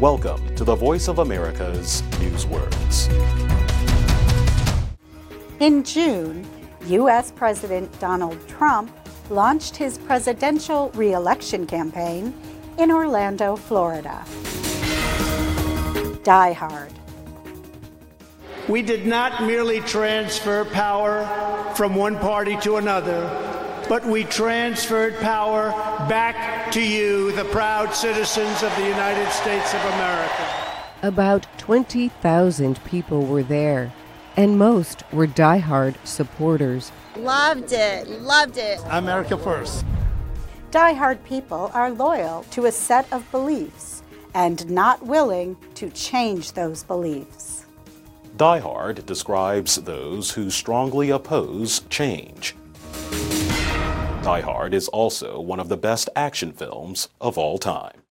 Welcome to the Voice of America's Newswords. In June, U.S. President Donald Trump launched his presidential reelection campaign in Orlando, Florida. Die Hard. We did not merely transfer power from one party to another, but we transferred power back to you, the proud citizens of the United States of America. About 20,000 people were there, and most were die-hard supporters. Loved it, loved it. America first. Die-hard people are loyal to a set of beliefs and not willing to change those beliefs. Diehard describes those who strongly oppose change. Die Hard is also one of the best action films of all time.